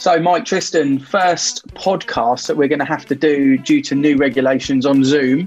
So, Mike Tristan, first podcast that we're going to have to do due to new regulations on Zoom.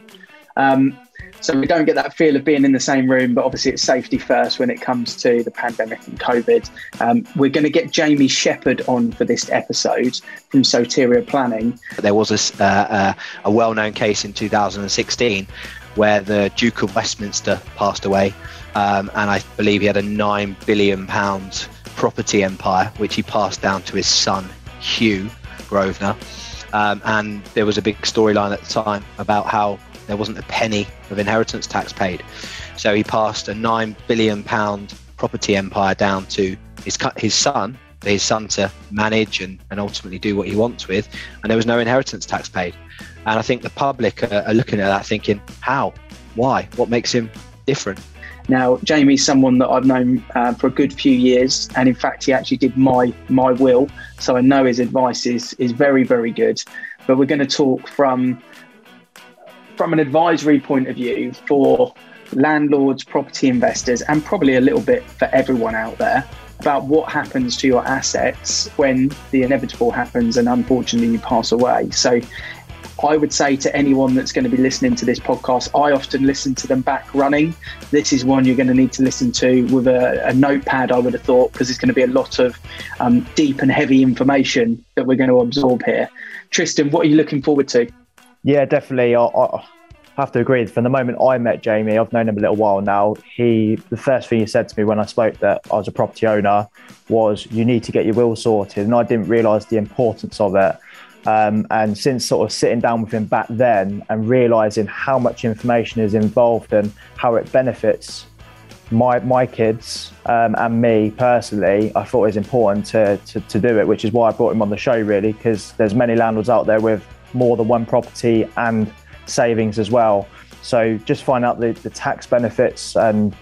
Um, so we don't get that feel of being in the same room, but obviously it's safety first when it comes to the pandemic and COVID. Um, we're going to get Jamie Sheperd on for this episode from Soteria Planning. There was a, uh, uh, a well-known case in 2016 where the Duke of Westminster passed away, um, and I believe he had a nine billion pound property empire, which he passed down to his son, Hugh Grosvenor. Um, and there was a big storyline at the time about how there wasn't a penny of inheritance tax paid. So he passed a nine billion pound property empire down to his his son, his son to manage and, and ultimately do what he wants with, and there was no inheritance tax paid. And I think the public are, looking at that thinking, how, why, what makes him different? Now, Jamie's someone that I've known uh, for a good few years, and in fact, he actually did my my will, so I know his advice is is very very good. But we're going to talk from from an advisory point of view for landlords, property investors, and probably a little bit for everyone out there about what happens to your assets when the inevitable happens and unfortunately you pass away. So I would say to anyone that's going to be listening to this podcast, I often listen to them back running. This is one you're going to need to listen to with a, a notepad, I would have thought, because it's going to be a lot of um, deep and heavy information that we're going to absorb here. Tristan, what are you looking forward to? Yeah, definitely. I, I have to agree. From the moment I met Jamie, I've known him a little while now. He, the first thing he said to me when I spoke that I was a property owner was, "You need to get your will sorted," and I didn't realise the importance of it. Um, and since sort of sitting down with him back then and realizing how much information is involved and how it benefits my my kids um, and me personally, I thought it was important to, to, to do it, which is why I brought him on the show really, because there's many landlords out there with more than one property and savings as well. So just find out the, the tax benefits and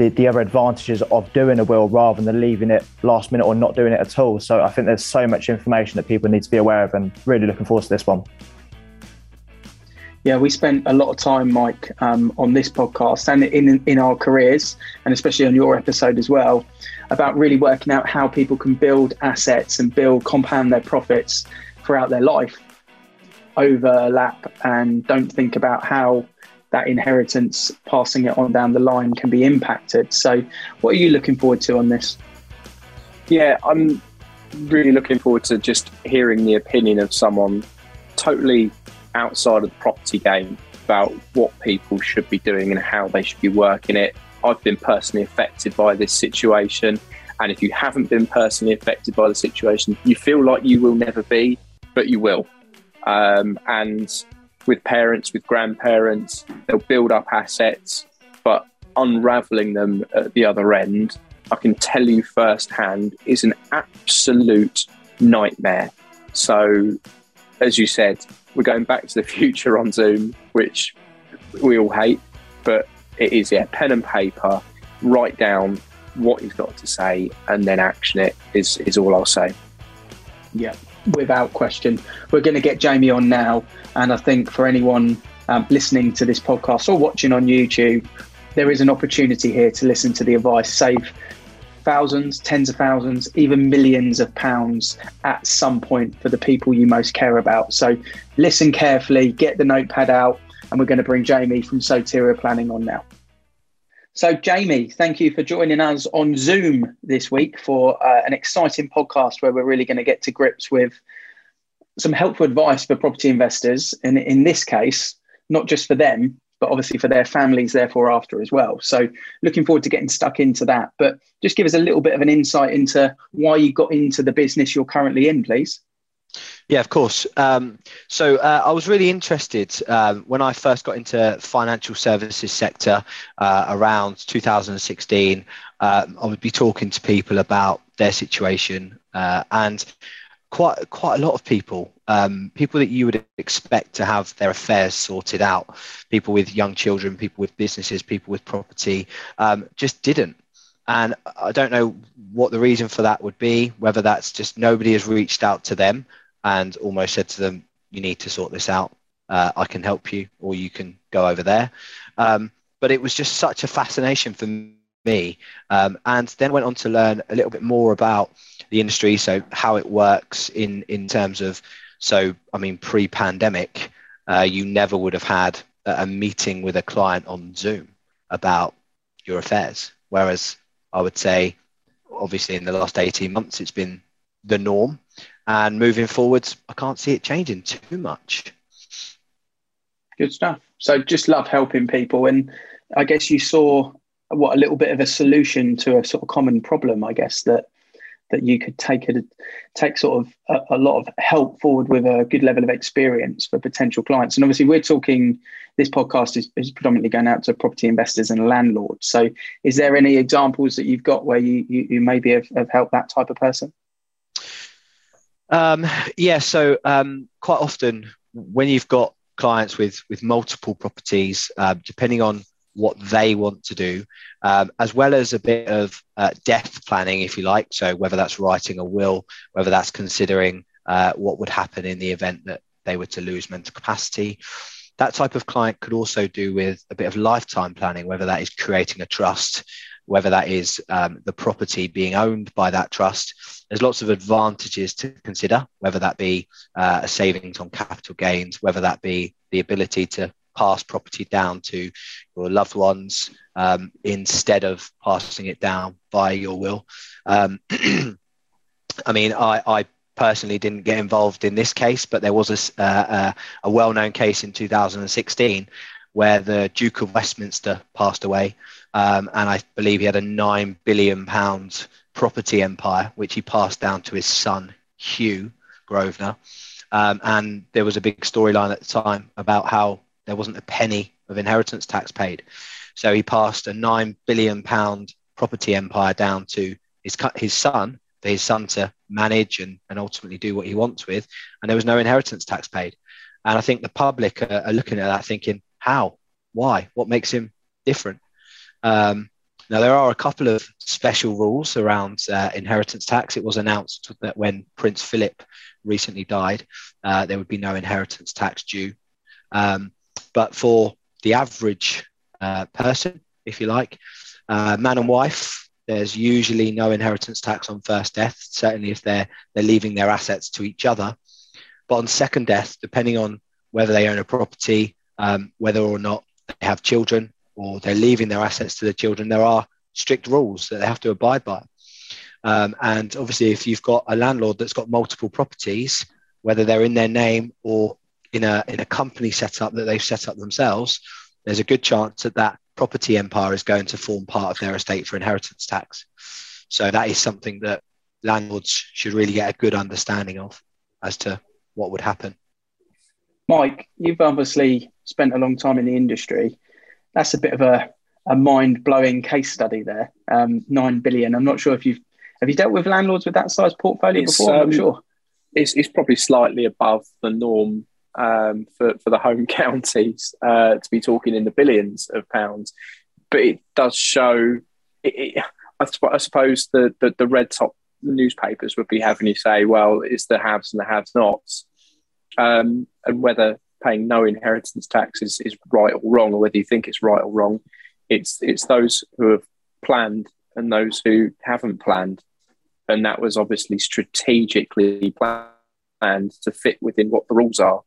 the, the other advantages of doing a will rather than leaving it last minute or not doing it at all. So I think there's so much information that people need to be aware of and really looking forward to this one. Yeah, we spent a lot of time, Mike, um, on this podcast and in in our careers, and especially on your episode as well, about really working out how people can build assets and build compound their profits throughout their life, overlap, and don't think about how that inheritance, passing it on down the line, can be impacted. So, what are you looking forward to on this? Yeah, I'm really looking forward to just hearing the opinion of someone totally outside of the property game about what people should be doing and how they should be working it. I've been personally affected by this situation. And if you haven't been personally affected by the situation, you feel like you will never be, but you will. Um, and with parents, with grandparents. They'll build up assets, but unraveling them at the other end, I can tell you firsthand, is an absolute nightmare. So, as you said, we're going back to the future on Zoom, which we all hate, but it is, yeah, pen and paper, write down what you've got to say and then action it is, is all I'll say. Yeah, without question. We're going to get Jamie on now. And I think for anyone um, listening to this podcast or watching on YouTube, there is an opportunity here to listen to the advice, save thousands, tens of thousands, even millions of pounds at some point for the people you most care about. So listen carefully, get the notepad out, and we're going to bring Jamie from Soteria Planning on now. So, Jamie, thank you for joining us on Zoom this week for uh, an exciting podcast where we're really going to get to grips with some helpful advice for property investors. And in this case, not just for them, but obviously for their families, therefore, after as well. So, looking forward to getting stuck into that. But just give us a little bit of an insight into why you got into the business you're currently in, please. Yeah, of course. Um, so uh, I was really interested um, when I first got into financial services sector uh, around 2016. Uh, I would be talking to people about their situation, uh, and quite quite a lot of people, um, people that you would expect to have their affairs sorted out, people with young children, people with businesses, people with property, um, just didn't. And I don't know what the reason for that would be, whether that's just nobody has reached out to them and almost said to them, you need to sort this out. Uh, I can help you, or you can go over there. Um, but it was just such a fascination for me. Um, and then went on to learn a little bit more about the industry, so how it works in in terms of. So, I mean, pre-pandemic, uh, you never would have had a meeting with a client on Zoom about your affairs. Whereas I would say, obviously, in the last 18 months, it's been the norm. And moving forwards, I can't see it changing too much. Good stuff. So just love helping people. And I guess you saw what a little bit of a solution to a sort of common problem, I guess, that that you could take a take sort of a, a, lot of help forward with a good level of experience for potential clients. And obviously, we're talking. This podcast is, is predominantly going out to property investors and landlords. So, is there any examples that you've got where you you, you maybe have, have helped that type of person? Um, yeah. So um, quite often, when you've got clients with with multiple properties, uh, depending on what they want to do, um, as well as a bit of uh, death planning, if you like. So, whether that's writing a will, whether that's considering uh, what would happen in the event that they were to lose mental capacity. That type of client could also do with a bit of lifetime planning, whether that is creating a trust, whether that is um, the property being owned by that trust. There's lots of advantages to consider, whether that be uh, a savings on capital gains, whether that be the ability to pass property down to your loved ones um, instead of passing it down via your will. Um, I mean, I, I, personally didn't get involved in this case, but there was a, uh, a well-known case in 2016 where the Duke of Westminster passed away, um, and I believe he had a nine billion pound property empire, which he passed down to his son Hugh Grosvenor. Um, and there was a big storyline at the time about how there wasn't a penny of inheritance tax paid. So he passed a nine billion pound property empire down to his his son for his son to manage and, and ultimately do what he wants with, and there was no inheritance tax paid. And I think the public are, are looking at that thinking, how, why, what makes him different? Um, now there are a couple of special rules around uh, inheritance tax. It was announced that when Prince Philip recently died, uh, there would be no inheritance tax due. Um, but for the average uh, person, if you like, uh, man and wife, there's usually no inheritance tax on first death, certainly if they're, they're leaving their assets to each other. But on second death, depending on whether they own a property, um, whether or not they have children, or they're leaving their assets to the children, there are strict rules that they have to abide by. Um, and obviously, if you've got a landlord that's got multiple properties, whether they're in their name or in a in a company setup that they've set up themselves, there's a good chance that that property empire is going to form part of their estate for inheritance tax. So that is something that landlords should really get a good understanding of as to what would happen. Mike, you've obviously spent a long time in the industry. That's a bit of a, a mind blowing case study there. Um, Nine billion. I'm not sure if you've have you dealt with landlords with that size portfolio it's, before? I'm um, sure. It's, it's probably slightly above the norm um, for, for the home counties uh, to be talking in the billions of pounds. But it does show, it, it, I, I, suppose, the, the, the, red top newspapers would be having you say, well, it's the haves and the have nots. Um, and whether paying no inheritance tax is, is right or wrong, or whether you think it's right or wrong, it's, it's those who have planned and those who haven't planned. And that was obviously strategically planned to fit within what the rules are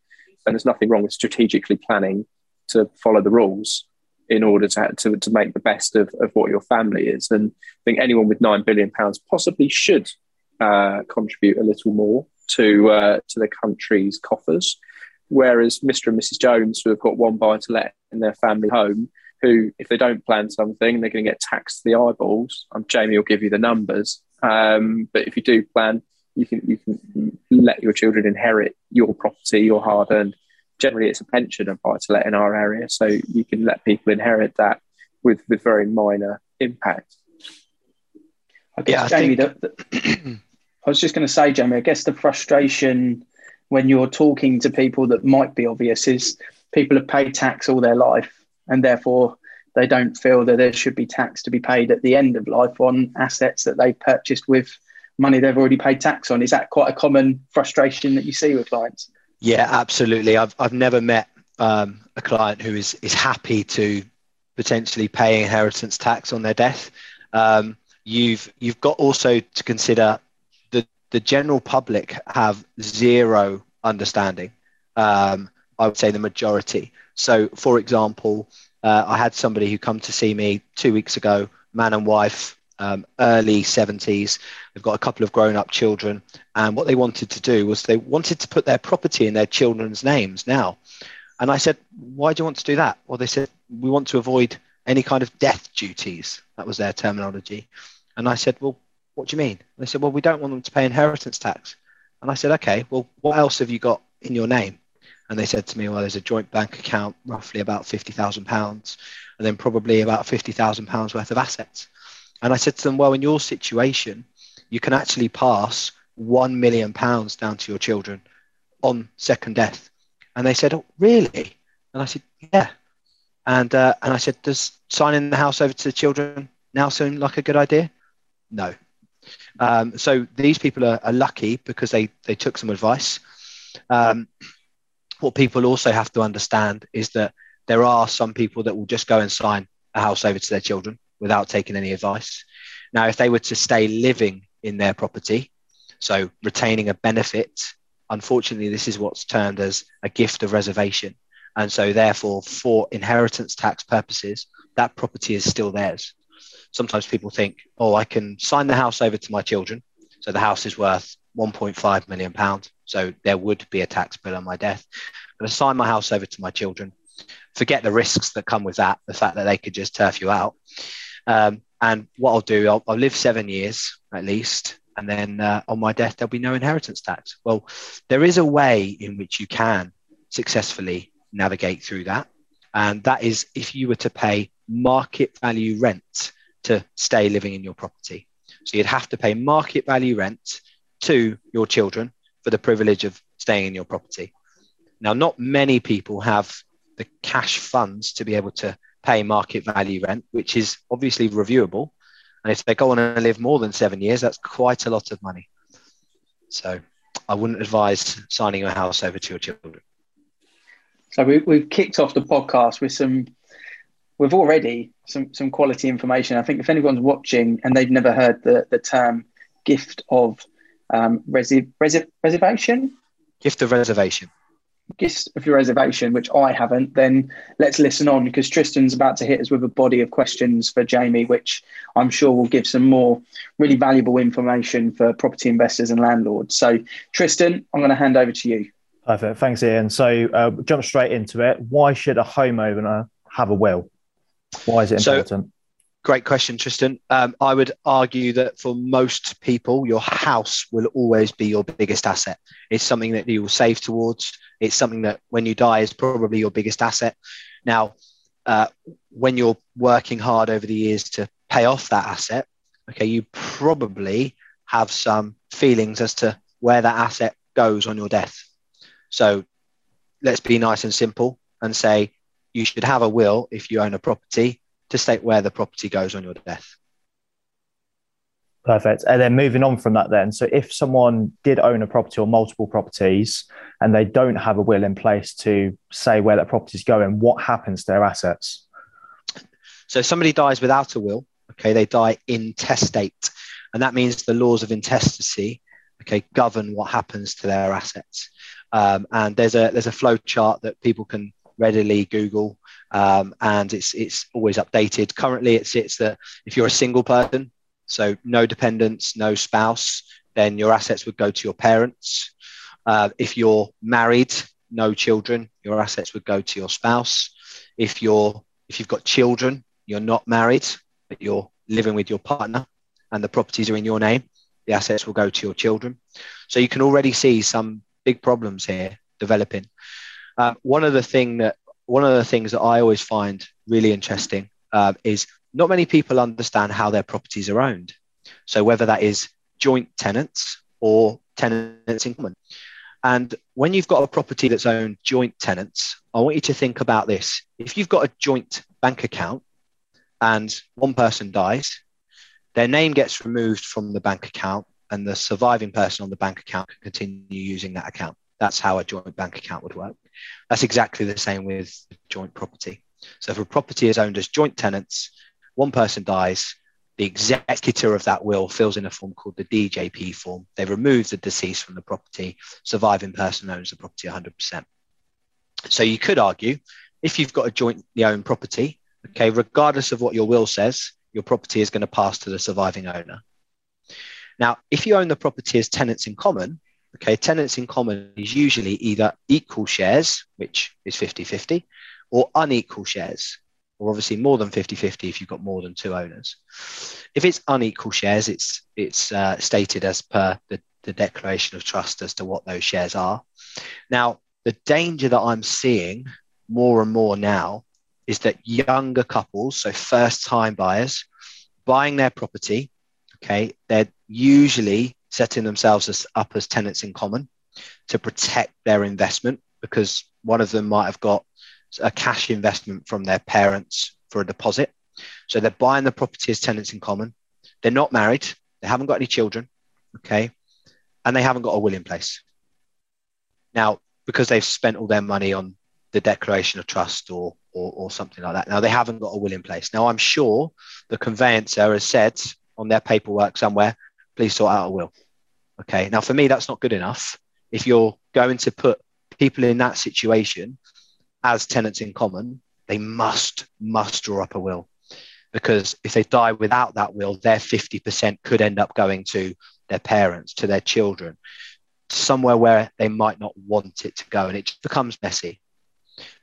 and there's nothing wrong with strategically planning to follow the rules in order to, to, to make the best of, of what your family is. And I think anyone with nine billion pounds possibly should uh, contribute a little more to uh, to the country's coffers. Whereas Mr. and Mrs. Jones, who have got one buy to let in their family home, who, if they don't plan something, they're going to get taxed to the eyeballs. Um, Jamie will give you the numbers. Um, but if you do plan, you can you can let your children inherit your property, your hard earned. Generally, it's a pension and buy to let in our area, so you can let people inherit that with with very minor impact. I guess, yeah, Jamie, think... the, the, I was just going to say, Jamie, I guess the frustration when you're talking to people that might be obvious is people have paid tax all their life, and therefore they don't feel that there should be tax to be paid at the end of life on assets that they've purchased with money they've already paid tax on. Is that quite a common frustration that you see with clients? Yeah, absolutely. I've I've never met um, a client who is is happy to potentially pay inheritance tax on their death. Um, you've you've got also to consider the general public have zero understanding. Um, I would say the majority. So, for example, uh, I had somebody who come to see me two weeks ago, man and wife, um, early 70s. They've got a couple of grown up children. And what they wanted to do was they wanted to put their property in their children's names now. And I said, why do you want to do that? Well, they said, we want to avoid any kind of death duties. That was their terminology. And I said, well, what do you mean? They said, well, we don't want them to pay inheritance tax. And I said, okay, well, what else have you got in your name? And they said to me, well, there's a joint bank account, roughly about £50,000, and then probably about £50,000 worth of assets. And I said to them, well, in your situation, you can actually pass £1 million down to your children on second death. And they said, oh, really? And I said, yeah. And, uh, and I said, does signing the house over to the children now seem like a good idea? No. Um, so these people are, are, lucky because they, they took some advice. Um, what people also have to understand is that there are some people that will just go and sign a house over to their children without taking any advice. Now, if they were to stay living in their property, so retaining a benefit, unfortunately, this is what's termed as a gift of reservation. And so, therefore, for inheritance tax purposes, that property is still theirs. Sometimes people think, oh, I can sign the house over to my children. So the house is worth 1.5 million pounds. So there would be a tax bill on my death. But I sign my house over to my children. Forget the risks that come with that, the fact that they could just turf you out. Um, and what I'll do, I'll, I'll, live seven years at least, and then uh, on my death there'll be no inheritance tax. Well, there is a way in which you can successfully navigate through that, and that is if you were to pay market value rent to stay living in your property. So you'd have to pay market value rent to your children for the privilege of staying in your property. Now, not many people have the cash funds to be able to pay market value rent, which is obviously reviewable. And if they go on and live more than seven years, that's quite a lot of money. So I wouldn't advise signing your house over to your children. So we, we've kicked off the podcast with some, we've already some, some quality information. I think if anyone's watching and they've never heard the, the term gift of um, resi- resi- reservation. Gift of reservation. Gift of your reservation, which I haven't, then let's listen on because Tristan's about to hit us with a body of questions for Jamie, which I'm sure will give some more really valuable information for property investors and landlords. So, Tristan, I'm going to hand over to you. Perfect. Thanks, Ian. So, uh, jump straight into it. Why should a homeowner have a will? Why is it important? So, Great question, Tristan. Um, I would argue that for most people, your house will always be your biggest asset. It's something that you will save towards. It's something that when you die is probably your biggest asset. Now, uh, when you're working hard over the years to pay off that asset, okay, you probably have some feelings as to where that asset goes on your death. So let's be nice and simple and say you should have a will if you own a property to state where the property goes on your death. Perfect. And then moving on from that, then, so if someone did own a property or multiple properties and they don't have a will in place to say where that property is going, what happens to their assets? So if somebody dies without a will, okay, they die intestate. And that means the laws of intestacy, okay, govern what happens to their assets. Um, and there's a there's a flow chart that people can readily Google, um, and it's it's always updated. Currently, it sits that if you're a single person, so no dependents, no spouse, then your assets would go to your parents. Uh, if you're married, no children, your assets would go to your spouse. If you're if you've got children, you're not married, but you're living with your partner, and the properties are in your name, the assets will go to your children. So you can already see some big problems here developing. Uh, one of the thing that one of the things that I always find really interesting uh, is not many people understand how their properties are owned. So whether that is joint tenants or tenants in common. And when you've got a property that's owned joint tenants, I want you to think about this. If you've got a joint bank account and one person dies, their name gets removed from the bank account and the surviving person on the bank account can continue using that account. That's how a joint bank account would work. That's exactly the same with joint property. So if a property is owned as joint tenants, one person dies, the executor of that will fills in a form called the DJP form. They remove the deceased from the property. Surviving person owns the property 100%. So you could argue if you've got a jointly owned property, okay, regardless of what your will says, your property is going to pass to the surviving owner. Now, if you own the property as tenants in common, okay, tenants in common is usually either equal shares, which is 50 50, or unequal shares, or obviously more than 50-50 if you've got more than two owners. If it's unequal shares, it's it's uh, stated as per the, the declaration of trust as to what those shares are. Now, the danger that I'm seeing more and more now is that younger couples, so first time buyers, buying their property, okay, they're usually setting themselves as, up as tenants in common to protect their investment because one of them might have got a cash investment from their parents for a deposit. So they're buying the property as tenants in common. They're not married. They haven't got any children. Okay. And they haven't got a will in place. Now, because they've spent all their money on the declaration of trust or, or, or something like that. Now, they haven't got a will in place. Now, I'm sure the conveyancer has said on their paperwork somewhere, please sort out a will. Okay. Now, for me, that's not good enough. If you're going to put people in that situation as tenants in common, they must, must draw up a will. Because if they die without that will, their 50% could end up going to their parents, to their children, somewhere where they might not want it to go. And it becomes messy.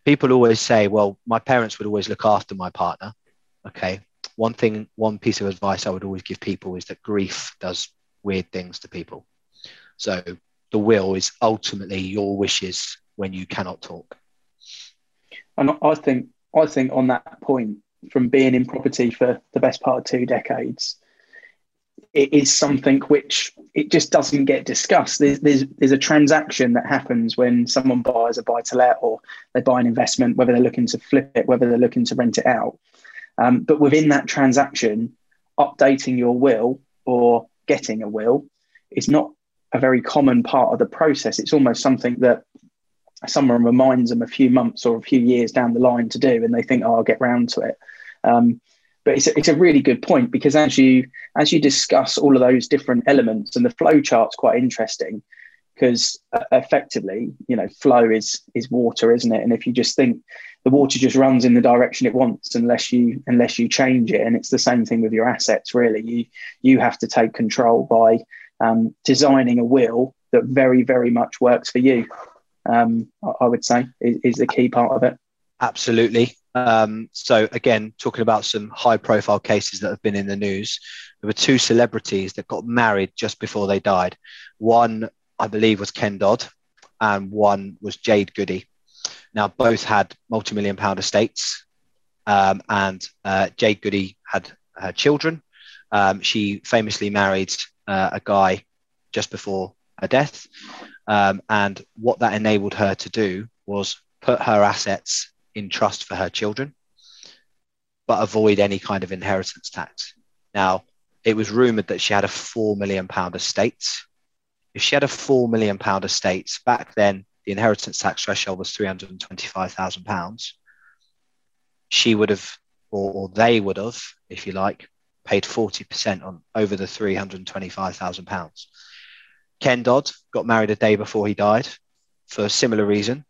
People always say, well, my parents would always look after my partner. Okay. One thing, one piece of advice I would always give people is that grief does weird things to people. So the will is ultimately your wishes when you cannot talk. And I think I think on that point, from being in property for the best part of two decades, it is something which it just doesn't get discussed. There's, there's, there's a transaction that happens when someone buys a buy to let or they buy an investment, whether they're looking to flip it, whether they're looking to rent it out. Um, but within that transaction, updating your will or getting a will is not a very common part of the process. It's almost something that someone reminds them a few months or a few years down the line to do, and they think, "Oh, I'll get round to it." Um, but it's a, it's a really good point because as you as you discuss all of those different elements, and the flow chart's quite interesting because uh, effectively, you know, flow is is water, isn't it? And if you just think the water just runs in the direction it wants unless you unless you change it, and it's the same thing with your assets. Really, you you have to take control by um, designing a will that very very much works for you um, I would say is, is, the key part of it. Absolutely. Um, so again, talking about some high profile cases that have been in the news, there were two celebrities that got married just before they died. One, I believe, was Ken Dodd, and one was Jade Goody. Now, both had multi-million pound estates, um, and uh, Jade Goody had her children. Um, she famously married uh, a guy just before her death, um, and what that enabled her to do was put her assets in trust for her children, but avoid any kind of inheritance tax. Now, it was rumored that she had a £4 million estate. If she had a £4 million estate, back then the inheritance tax threshold was £325,000. She would have, or, they would have, if you like, paid 40% on over the £325,000. Ken Dodd got married a day before he died for a similar reason.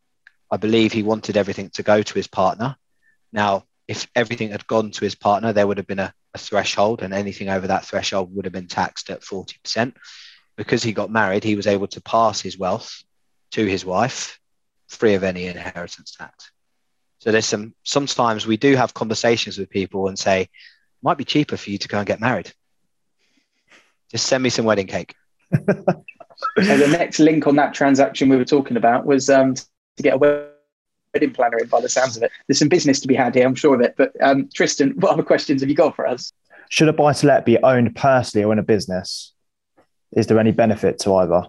I believe he wanted everything to go to his partner. Now, if everything had gone to his partner, there would have been a, a threshold, and anything over that threshold would have been taxed at 40%. Because he got married, he was able to pass his wealth to his wife free of any inheritance tax. So there's some sometimes we do have conversations with people and say, might be cheaper for you to go and get married. Just send me some wedding cake. so the next link on that transaction we were talking about was um, to get a wedding planner in. By the sounds of it, there's some business to be had here, I'm sure of it. But um, Tristan, what other questions have you got for us? Should a buy to let be owned personally or in a business? Is there any benefit to either?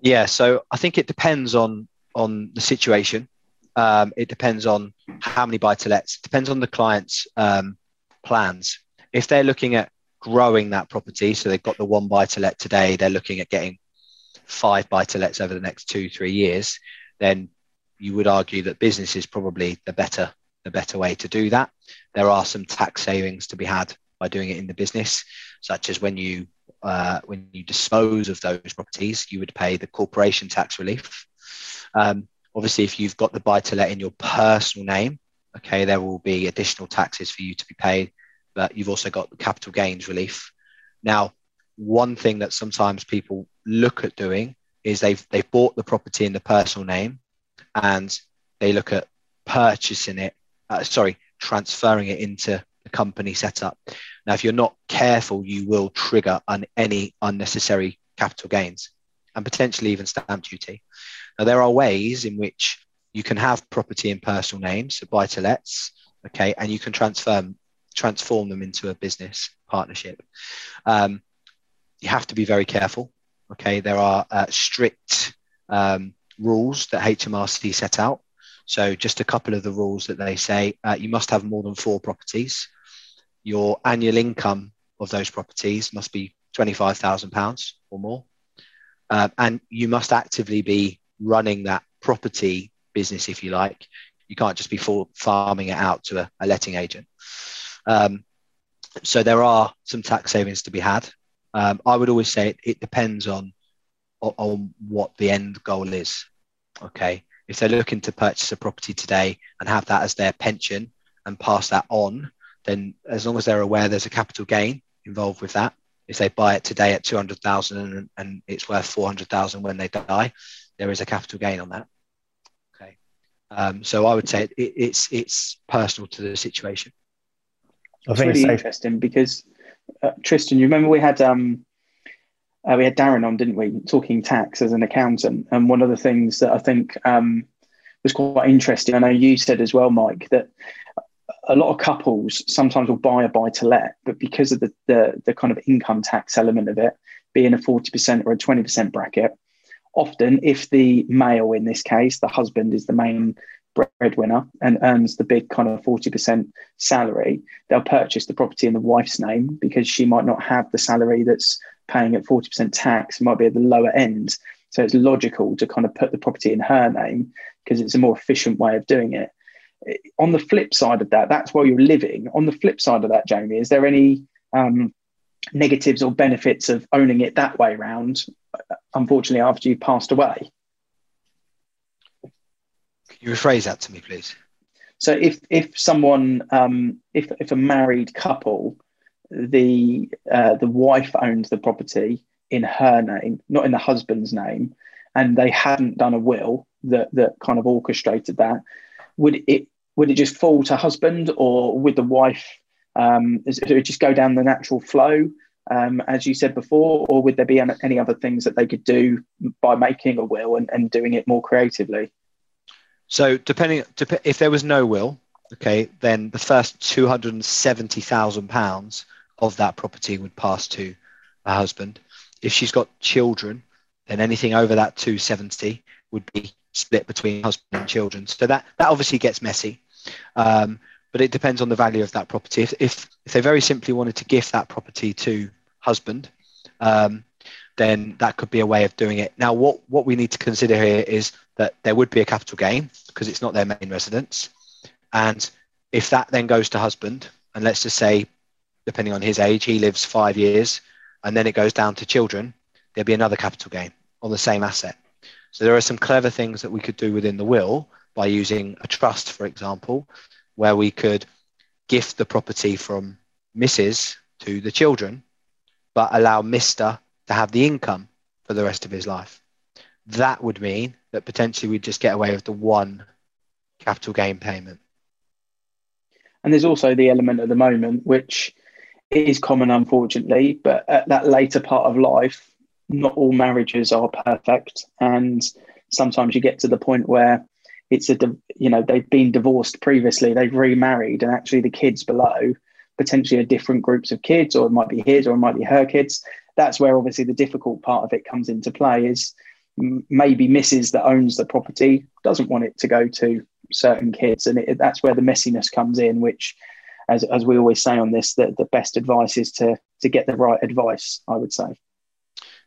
Yeah, so I think it depends on on the situation. Um, it depends on how many buy to lets. Depends on the client's um, plans. If they're looking at growing that property. So they've got the one buy to let today. They're looking at getting five buy to lets over the next two, three years. Then you would argue that business is probably the better the better way to do that. There are some tax savings to be had by doing it in the business, such as when you uh, when you dispose of those properties, you would pay the corporation tax relief. Um, obviously, if you've got the buy to let in your personal name, okay, there will be additional taxes for you to be paid, but you've also got the capital gains relief. Now, one thing that sometimes people look at doing is they've they've bought the property in the personal name, and they look at purchasing it. Uh, sorry, transferring it into the set up. Now, if you're not careful, you will trigger un- any unnecessary capital gains and potentially even stamp duty. Now, there are ways in which you can have property in personal names, so buy to lets, okay, and you can transform transform them into a business partnership. Um, you have to be very careful. Okay, there are uh, strict um, rules that HMRC set out. So, just a couple of the rules that they say uh, you must have more than four properties. Your annual income of those properties must be £25,000 or more. Uh, and you must actively be running that property business, if you like. You can't just be farming it out to a, a letting agent. Um, so there are some tax savings to be had. Um, I would always say it, it depends on, on, on what the end goal is. Okay, if they're looking to purchase a property today and have that as their pension and pass that on, then as long as they're aware there's a capital gain involved with that, if they buy it today at 200,000 and, and it's worth 400,000 when they die, there is a capital gain on that. Okay. Um, so I would say it, it's, it's personal to the situation. I think it's really interesting because uh, Tristan, you remember we had um, uh, we had Darren on, didn't we, talking tax as an accountant, and one of the things that I think um, was quite interesting. I know you said as well, Mike, that a lot of couples sometimes will buy a buy to let, but because of the, the the kind of income tax element of it being a forty percent or a twenty percent bracket, often if the male in this case, the husband is the main breadwinner and earns the big kind of 40% salary, they'll purchase the property in the wife's name because she might not have the salary that's paying at 40% tax, might be at the lower end. So it's logical to kind of put the property in her name because it's a more efficient way of doing it. On the flip side of that, that's where you're living. On the flip side of that, Jamie, is there any um, negatives or benefits of owning it that way around, unfortunately, after you've passed away? Can you rephrase that to me, please? So if if someone um, if if a married couple, the uh, the wife owns the property in her name, not in the husband's name, and they hadn't done a will that that kind of orchestrated that, would it would it just fall to husband or would the wife um, it would just go down the natural flow? Um, as you said before, or would there be any other things that they could do by making a will and, and doing it more creatively? So depending, if there was no will, okay, then the first two hundred and seventy thousand pounds of that property would pass to her husband. If she's got children, then anything over that two seventy would be split between husband and children. So that that obviously gets messy, um, but it depends on the value of that property. If if, if they very simply wanted to gift that property to husband, um, then that could be a way of doing it. Now, what what we need to consider here is that there would be a capital gain because it's not their main residence. And if that then goes to husband, and let's just say, depending on his age, he lives five years, and then it goes down to children, there'd be another capital gain on the same asset. So there are some clever things that we could do within the will by using a trust, for example, where we could gift the property from Mrs. to the children, but allow Mr. to have the income for the rest of his life. That would mean that potentially we'd just get away with the one capital gain payment. And there's also the element at the moment, which is common, unfortunately, but at that later part of life, not all marriages are perfect. And sometimes you get to the point where it's a, you know, they've been divorced previously, they've remarried, and actually the kids below potentially are different groups of kids, or it might be his or it might be her kids. That's where obviously the difficult part of it comes into play is maybe Mrs. that owns the property doesn't want it to go to certain kids, and it, that's where the messiness comes in. Which, as as we always say on this, that the best advice is to to get the right advice. I would say.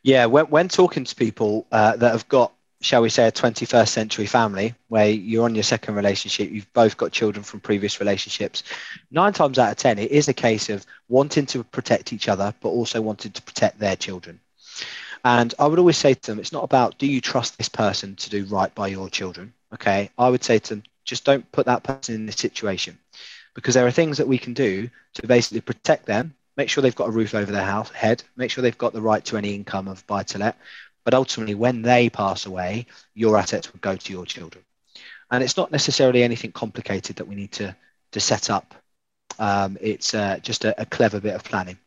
Yeah, when when talking to people uh, that have got shall we say, a 21st century family where you're on your second relationship, you've both got children from previous relationships, nine times out of 10, it is a case of wanting to protect each other, but also wanting to protect their children. And I would always say to them, it's not about do you trust this person to do right by your children? Okay. I would say to them, just don't put that person in this situation because there are things that we can do to basically protect them, make sure they've got a roof over their house head, make sure they've got the right to any income of buy to let, but ultimately, when they pass away, your assets would go to your children. And it's not necessarily anything complicated that we need to, to set up. Um, it's uh, just a, a clever bit of planning.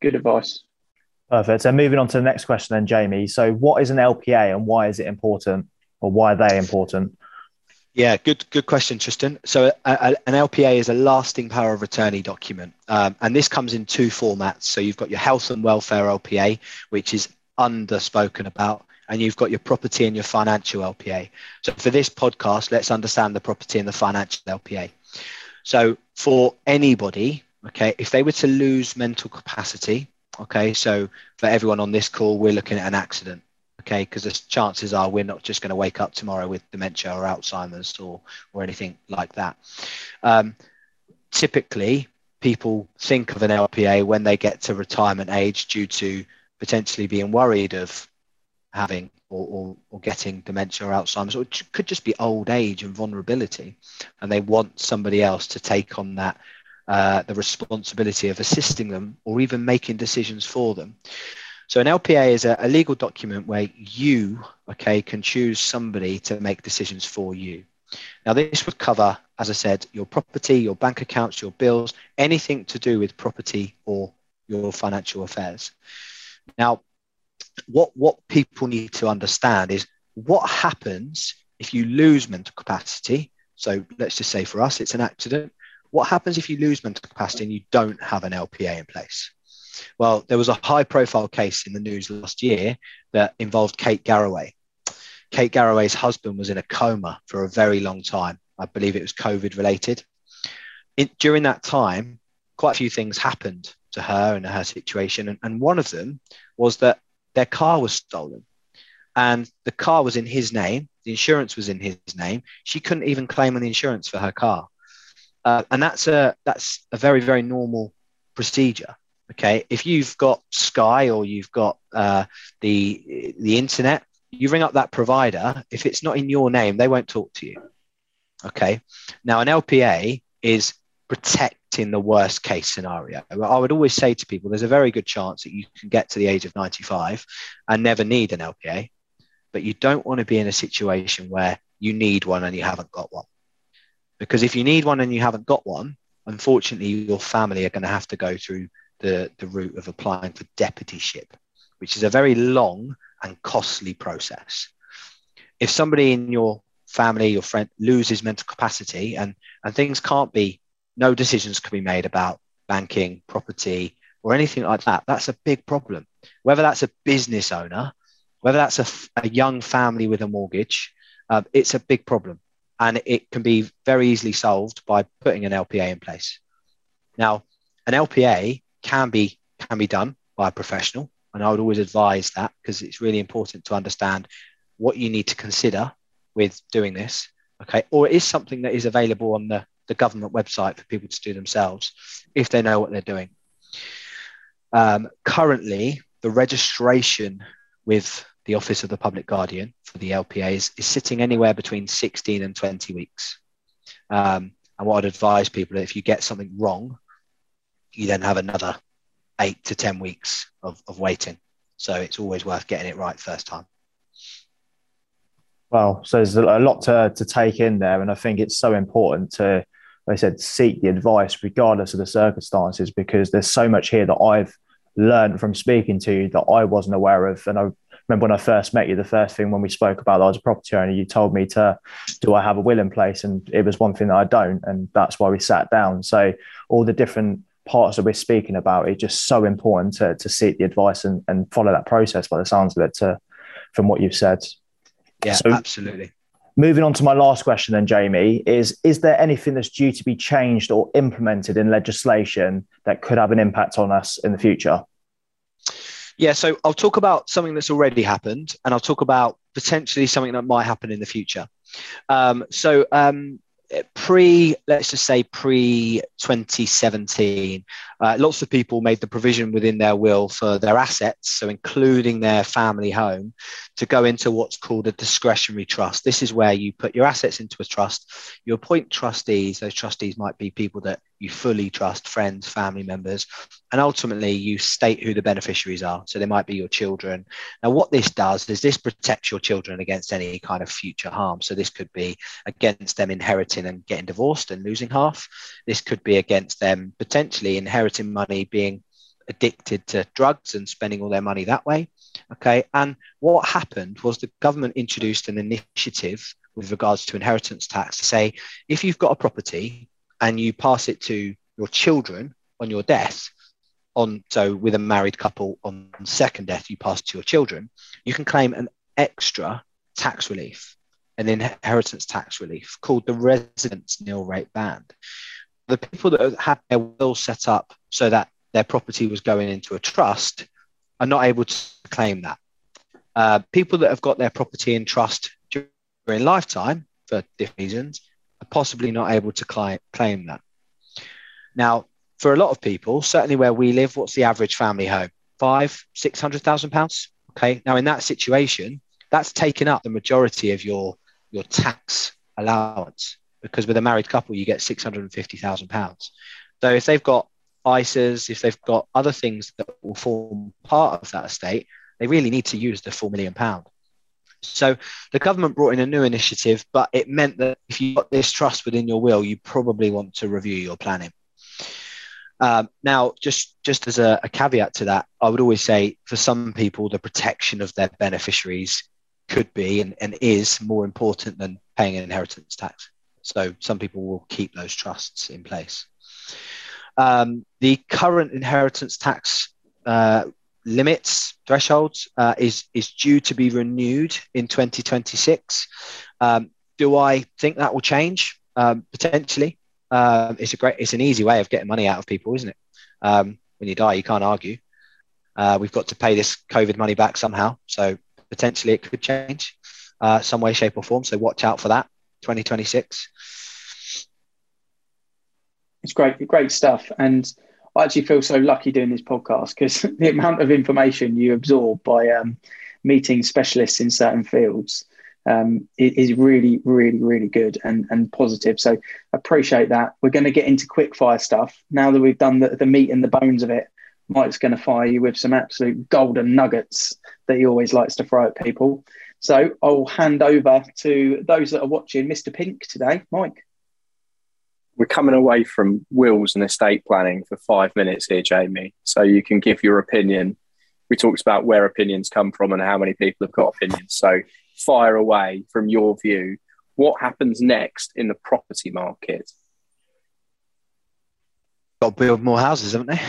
Good advice. Perfect. So moving on to the next question then, Jamie. So what is an LPA and why is it important or why are they important? Yeah, good good question, Tristan. So a, a, an LPA is a lasting power of attorney document, um, and this comes in two formats. So you've got your health and welfare LPA, which is underspoken about, and you've got your property and your financial LPA. So for this podcast, let's understand the property and the financial LPA. So for anybody, okay, if they were to lose mental capacity, okay, so for everyone on this call, we're looking at an accident okay because the chances are we're not just going to wake up tomorrow with dementia or alzheimer's or or anything like that. Um, typically people think of an lpa when they get to retirement age due to potentially being worried of having or, or, or getting dementia or alzheimer's or it could just be old age and vulnerability. And they want somebody else to take on that uh, the responsibility of assisting them or even making decisions for them so an LPA is a, a, legal document where you, okay, can choose somebody to make decisions for you. Now this would cover, as I said, your property, your bank accounts, your bills, anything to do with property or your financial affairs. Now, what what people need to understand is what happens if you lose mental capacity. So let's just say for us, it's an accident. What happens if you lose mental capacity and you don't have an LPA in place? Well, there was a high profile case in the news last year that involved Kate Garraway. Kate Garraway's husband was in a coma for a very long time. I believe it was COVID related. In, during that time, quite a few things happened to her and her situation. And, and one of them was that their car was stolen and the car was in his name. The insurance was in his name. She couldn't even claim on the insurance for her car. Uh, and that's a that's a very very normal procedure. Okay, if you've got Sky or you've got uh, the the internet, you ring up that provider. If it's not in your name, they won't talk to you. Okay, now an LPA is protecting the worst case scenario. I would always say to people, there's a very good chance that you can get to the age of 95 and never need an LPA, but you don't want to be in a situation where you need one and you haven't got one. Because if you need one and you haven't got one, unfortunately, your family are going to have to go through the, the route of applying for deputyship, which is a very long and costly process. If somebody in your family, your friend loses mental capacity and, and things can't be, no decisions can be made about banking, property, or anything like that, that's a big problem. Whether that's a business owner, whether that's a, a young family with a mortgage, uh, it's a big problem. And it can be very easily solved by putting an LPA in place. Now, an LPA can be can be done by a professional, and I would always advise that because it's really important to understand what you need to consider with doing this. Okay, or it is something that is available on the, the government website for people to do themselves if they know what they're doing. Um, currently, the registration with the Office of the Public Guardian for the LPAs is sitting anywhere between 16 and 20 weeks. Um, and what I'd advise people if you get something wrong you then have another eight to 10 weeks of, of waiting. So it's always worth getting it right first time. Well, so there's a lot to, to take in there. And I think it's so important to, like I said, seek the advice regardless of the circumstances, because there's so much here that I've learned from speaking to you that I wasn't aware of. And I remember when I first met you, the first thing when we spoke about I was a property owner, you told me to, do I have a will in place? And it was one thing that I don't. And that's why we sat down. So all the different parts that we're speaking about, it's just so important to, to seek the advice and, and follow that process by the sounds of it to, from what you've said. Yeah, so, absolutely. Moving on to my last question then, Jamie, is is there anything that's due to be changed or implemented in legislation that could have an impact on us in the future? Yeah, so I'll talk about something that's already happened, and I'll talk about potentially something that might happen in the future. Um, so um, pre let's just say pre 2017 uh, lots of people made the provision within their will for their assets so including their family home to go into what's called a discretionary trust. This is where you put your assets into a trust. You appoint trustees. Those trustees might be people that you fully trust friends family members and ultimately you state who the beneficiaries are. So they might be your children. Now what this does is this protects your children against any kind of future harm. So this could be against them inheriting and getting divorced and losing half. This could be against them potentially inheriting money being addicted to drugs and spending all their money that way okay? And what happened was the government introduced an initiative with regards to inheritance tax to say if you've got a property and you pass it to your children on your death on so with a married couple on second death you pass to your children you can claim an extra tax relief an inheritance tax relief called the residence nil rate band the people that have had their will set up so that their property was going into a trust are not able to claim that uh, people that have got their property in trust during lifetime for different reasons are possibly not able to claim that. Now, for a lot of people, certainly where we live, what's the average family home? Five, six hundred thousand pounds. Okay. Now, in that situation, that's taken up the majority of your your tax allowance because with a married couple, you get six hundred and fifty thousand pounds. So if they've got ISAs, if they've got other things that will form part of that estate, they really need to use the four million pound. So the government brought in a new initiative, but it meant that if you got this trust within your will, you probably want to review your planning. Um, now, just just as a, a, caveat to that, I would always say for some people, the protection of their beneficiaries could be and, and is more important than paying an inheritance tax. So some people will keep those trusts in place. Um, the current inheritance tax uh, limits thresholds uh, is is due to be renewed in 2026. Um, do I think that will change? Um, potentially. Um, it's a great, it's an easy way of getting money out of people, isn't it? Um, when you die, you can't argue. Uh, we've got to pay this COVID money back somehow, so potentially it could change uh, some way, shape, or form. So watch out for that. 2026. It's great, great stuff, and I actually feel so lucky doing this podcast because the amount of information you absorb by um, meeting specialists in certain fields um, is really, really, really good and, and positive. So appreciate that. We're going to get into quick fire stuff now that we've done the, the meat and the bones of it. Mike's going to fire you with some absolute golden nuggets that he always likes to throw at people. So I'll hand over to those that are watching Mr. Pink today. Mike we're coming away from wills and estate planning for five minutes here, Jamie. So you can give your opinion. We talked about where opinions come from and how many people have got opinions. So fire away from your view. What happens next in the property market? Got to build more houses, haven't they?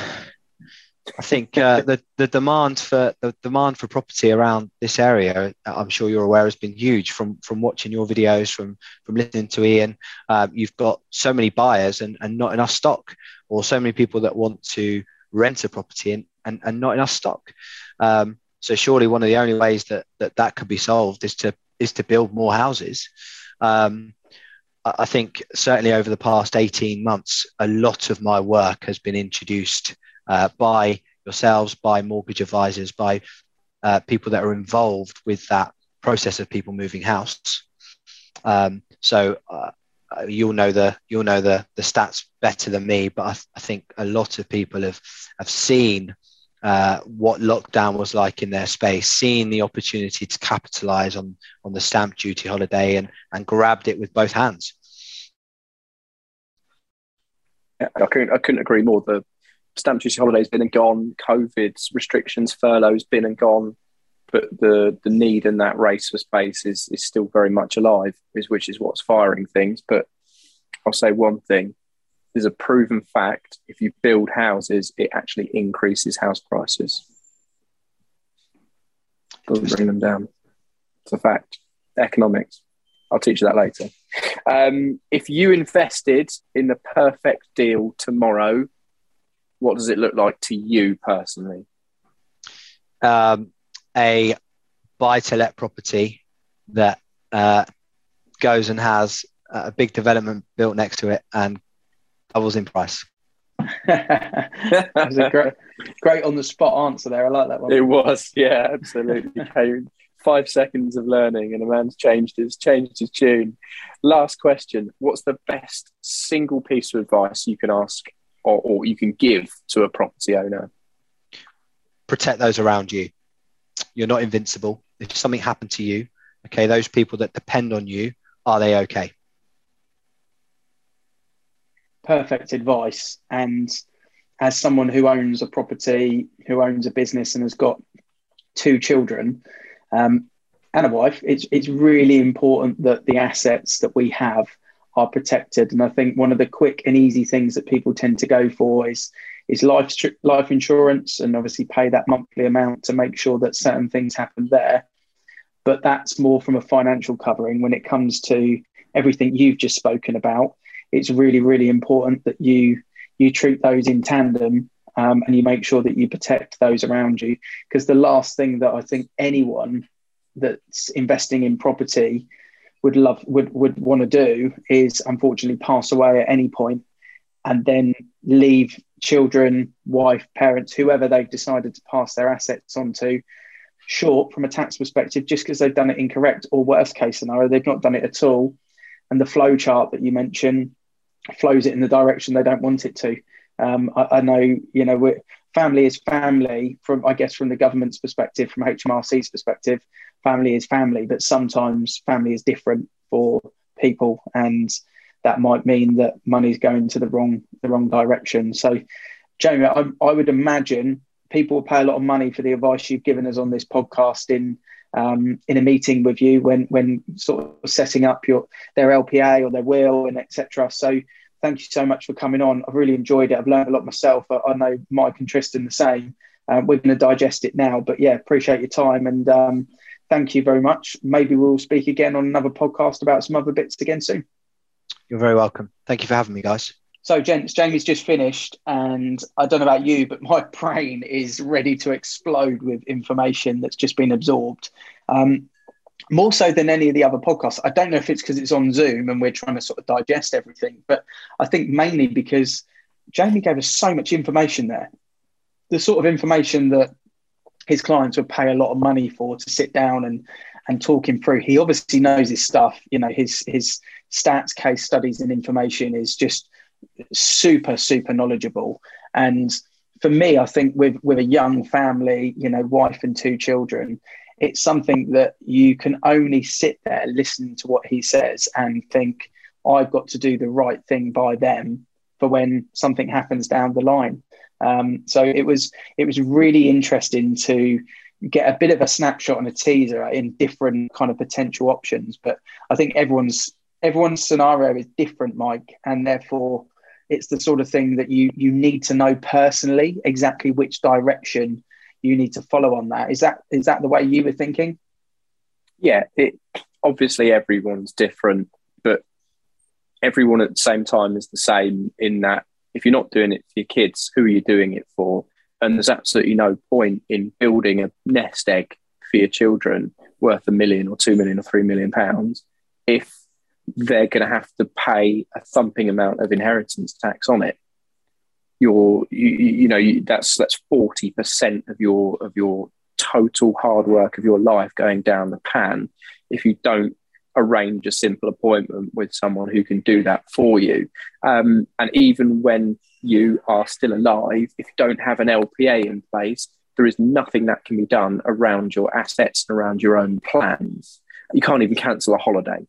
I think uh, the the demand for the demand for property around this area, I'm sure you're aware, has been huge. From from watching your videos, from from listening to Ian, uh, you've got so many buyers and, and not enough stock, or so many people that want to rent a property and, and, and not enough stock. Um, so surely one of the only ways that, that that could be solved is to is to build more houses. Um, I think certainly over the past 18 months, a lot of my work has been introduced uh, by yourselves, by mortgage advisors, by uh, people that are involved with that process of people moving house. Um, so uh, you'll know the you'll know the the stats better than me, but I, I think a lot of people have have seen uh, what lockdown was like in their space, seeing the opportunity to capitalize on on the stamp duty holiday and and grabbed it with both hands. Yeah, I couldn't I couldn't agree more. The stamp duty holidays been and gone, COVID restrictions, furloughs been and gone, but the the need in that race for space is is still very much alive, is which is what's firing things. But I'll say one thing: there's a proven fact: if you build houses, it actually increases house prices. Doesn't bring them down. It's a fact. Economics. I'll teach you that later. Um, if you invested in the perfect deal tomorrow, what does it look like to you personally? um, a buy to let property that uh, goes and has a big development built next to it and doubles in price. that was a great, great on the spot answer there. I like that one. It was, yeah, absolutely. Five seconds of learning, and a man's changed his changed his tune. Last question: What's the best single piece of advice you can ask or, or you can give to a property owner? Protect those around you. You're not invincible. If something happened to you, okay, those people that depend on you, are they okay? perfect advice. And as someone who owns a property, who owns a business, and has got two children um, and a wife, it's it's really important that the assets that we have are protected. And I think one of the quick and easy things that people tend to go for is is life life insurance, and obviously pay that monthly amount to make sure that certain things happen there. But that's more from a financial covering when it comes to everything you've just spoken about it's really, really important that you you treat those in tandem um, and you make sure that you protect those around you. Because the last thing that I think anyone that's investing in property would love would would want to do is unfortunately pass away at any point and then leave children, wife, parents, whoever they've decided to pass their assets on to, short from a tax perspective, just because they've done it incorrect, or worst case scenario, they've not done it at all. And the flow chart that you mentioned flows it in the direction they don't want it to. Um, I, I, know, you know, family is family from, I guess, from the government's perspective, from HMRC's perspective, family is family, but sometimes family is different for people, and that might mean that money's going to the wrong the wrong direction. So, Jamie, I, I would imagine people will pay a lot of money for the advice you've given us on this podcast in um, in a meeting with you when when sort of setting up your their LPA or their will and etc. So thank you so much for coming on. I've really enjoyed it. I've learned a lot myself. I, I know Mike and Tristan the same. Um, we're going to digest it now, but yeah, appreciate your time and um, thank you very much. Maybe we'll speak again on another podcast about some other bits again soon. You're very welcome. Thank you for having me, guys. So, gents, Jamie's just finished, and I don't know about you, but my brain is ready to explode with information that's just been absorbed. Um, more so than any of the other podcasts. I don't know if it's because it's on Zoom and we're trying to sort of digest everything, but I think mainly because Jamie gave us so much information there. The sort of information that his clients would pay a lot of money for to sit down and and talk him through. He obviously knows his stuff. You know, his his stats, case studies, and information is just super super knowledgeable and for me i think with with a young family you know wife and two children it's something that you can only sit there listen to what he says and think i've got to do the right thing by them for when something happens down the line um, so it was it was really interesting to get a bit of a snapshot and a teaser in different kind of potential options but i think everyone's everyone's scenario is different mike and therefore it's the sort of thing that you you need to know personally exactly which direction you need to follow on that. Is that is that the way you were thinking? Yeah, it obviously everyone's different, but everyone at the same time is the same in that if you're not doing it for your kids, who are you doing it for? And there's absolutely no point in building a nest egg for your children worth a million or two million or three million pounds if they're going to have to pay a thumping amount of inheritance tax on it. Your, you, you know, you, that's that's forty percent of your of your total hard work of your life going down the pan if you don't arrange a simple appointment with someone who can do that for you. Um, and even when you are still alive, if you don't have an LPA in place, there is nothing that can be done around your assets and around your own plans. You can't even cancel a holiday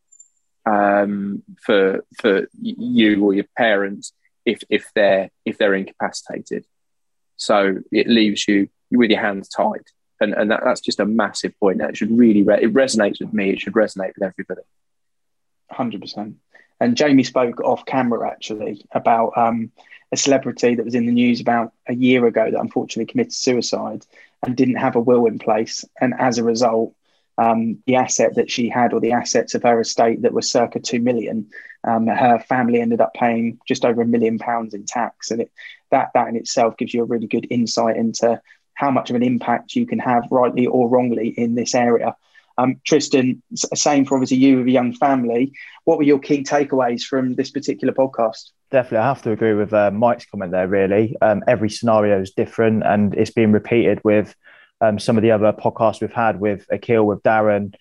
um, for for you or your parents if if they're if they're incapacitated. So it leaves you with your hands tied, and and that, that's just a massive point. That should really re- it resonates with me. It should resonate with everybody. Hundred percent. And Jamie spoke off camera actually about um, a celebrity that was in the news about a year ago that unfortunately committed suicide and didn't have a will in place, and as a result, um, the asset that she had or the assets of her estate that was circa 2 million um, her family ended up paying just over a million pounds in tax and it, that that in itself gives you a really good insight into how much of an impact you can have, rightly or wrongly, in this area. Um, Tristan, same for obviously you with a young family. What were your key takeaways from this particular podcast? Definitely, I have to agree with uh, Mike's comment there. Really, um, every scenario is different, and it's been repeated with um, some of the other podcasts we've had with Akil, with Darren.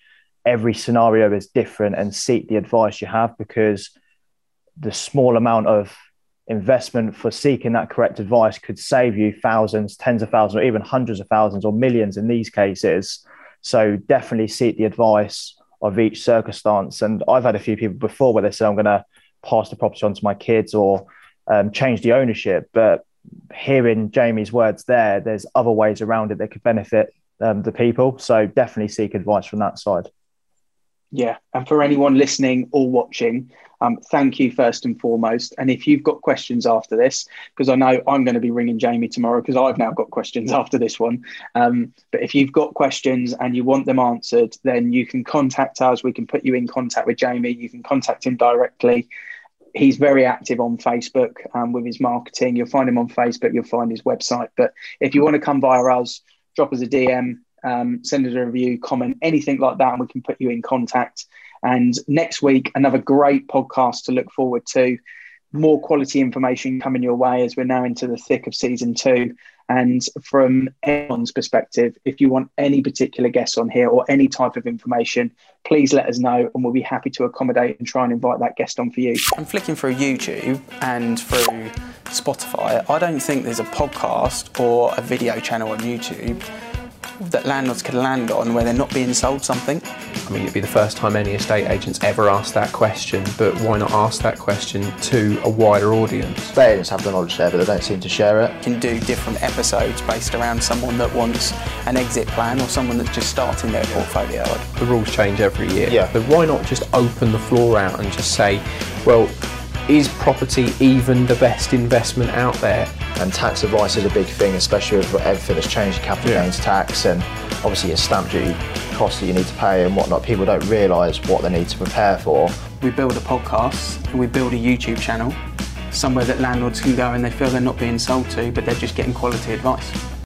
Every scenario is different, and seek the advice you have because the small amount of investment for seeking that correct advice could save you thousands, tens of thousands, or even hundreds of thousands or millions in these cases. So definitely seek the advice of each circumstance. And I've had a few people before where they say, I'm going to pass the property on to my kids or um, change the ownership. But hearing Jamie's words there, there's other ways around it that could benefit um, the people. So definitely seek advice from that side. Yeah. And for anyone listening or watching, um, thank you first and foremost. And if you've got questions after this, because I know I'm going to be ringing Jamie tomorrow because I've now got questions after this one. Um, but if you've got questions and you want them answered, then you can contact us. We can put you in contact with Jamie. You can contact him directly. He's very active on Facebook um, with his marketing. You'll find him on Facebook. You'll find his website. But if you want to come via us, drop us a DM um, send us a review, comment, anything like that, and we can put you in contact. And next week, another great podcast to look forward to. More quality information coming your way as we're now into the thick of season two. And from anyone's perspective, if you want any particular guests on here or any type of information, please let us know and we'll be happy to accommodate and try and invite that guest on for you. I'm flicking through YouTube and through Spotify. I don't think there's a podcast or a video channel on YouTube that landlords can land on where they're not being sold something? I mean, it'd be the first time any estate agents ever asked that question, but why not ask that question to a wider audience? Estate agents have the knowledge there, but they don't seem to share it. You can do different episodes based around someone that wants an exit plan or someone that's just starting their portfolio. The rules change every year. Yeah. But why not just open the floor out and just say, well, is property even the best investment out there? And tax advice is a big thing, especially with everything that's changed, capital yeah. gains tax, and obviously your stamp duty costs that you need to pay and whatnot. People don't realise what they need to prepare for. We build a podcast and we build a YouTube channel, somewhere that landlords can go and they feel they're not being sold to, but they're just getting quality advice.